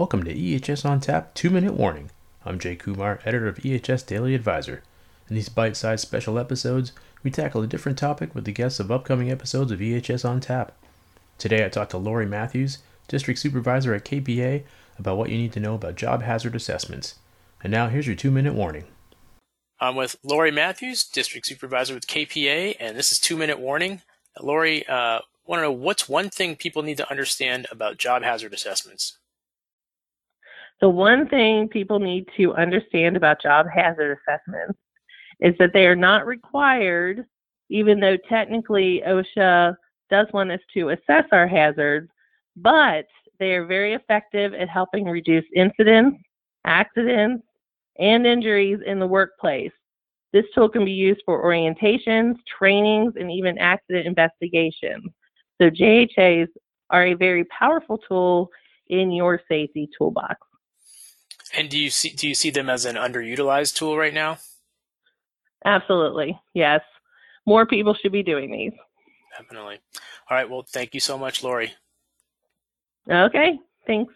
welcome to EHS on Tap 2 Minute Warning. I'm Jay Kumar, editor of EHS Daily Advisor. In these bite sized special episodes, we tackle a different topic with the guests of upcoming episodes of EHS on Tap. Today I talked to Lori Matthews, District Supervisor at KPA, about what you need to know about job hazard assessments. And now here's your 2 minute warning. I'm with Lori Matthews, District Supervisor with KPA, and this is 2 Minute Warning. Lori, uh, want to know what's one thing people need to understand about job hazard assessments? The one thing people need to understand about job hazard assessments is that they are not required, even though technically OSHA does want us to assess our hazards, but they are very effective at helping reduce incidents, accidents, and injuries in the workplace. This tool can be used for orientations, trainings, and even accident investigations. So JHAs are a very powerful tool in your safety toolbox. And do you see do you see them as an underutilized tool right now? Absolutely. Yes. More people should be doing these. Definitely. All right. Well, thank you so much, Lori. Okay. Thanks.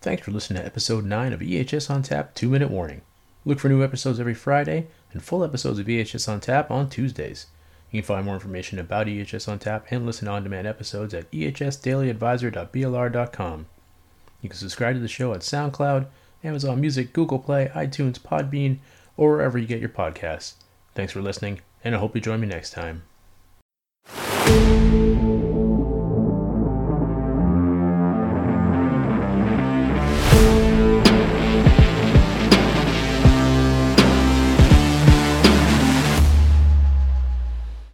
Thanks for listening to episode 9 of EHS on Tap 2 Minute Warning. Look for new episodes every Friday and full episodes of EHS on Tap on Tuesdays. You can find more information about EHS on Tap and listen on demand episodes at ehsdailyadvisor.blr.com. You can subscribe to the show at SoundCloud, Amazon Music, Google Play, iTunes, Podbean, or wherever you get your podcasts. Thanks for listening, and I hope you join me next time.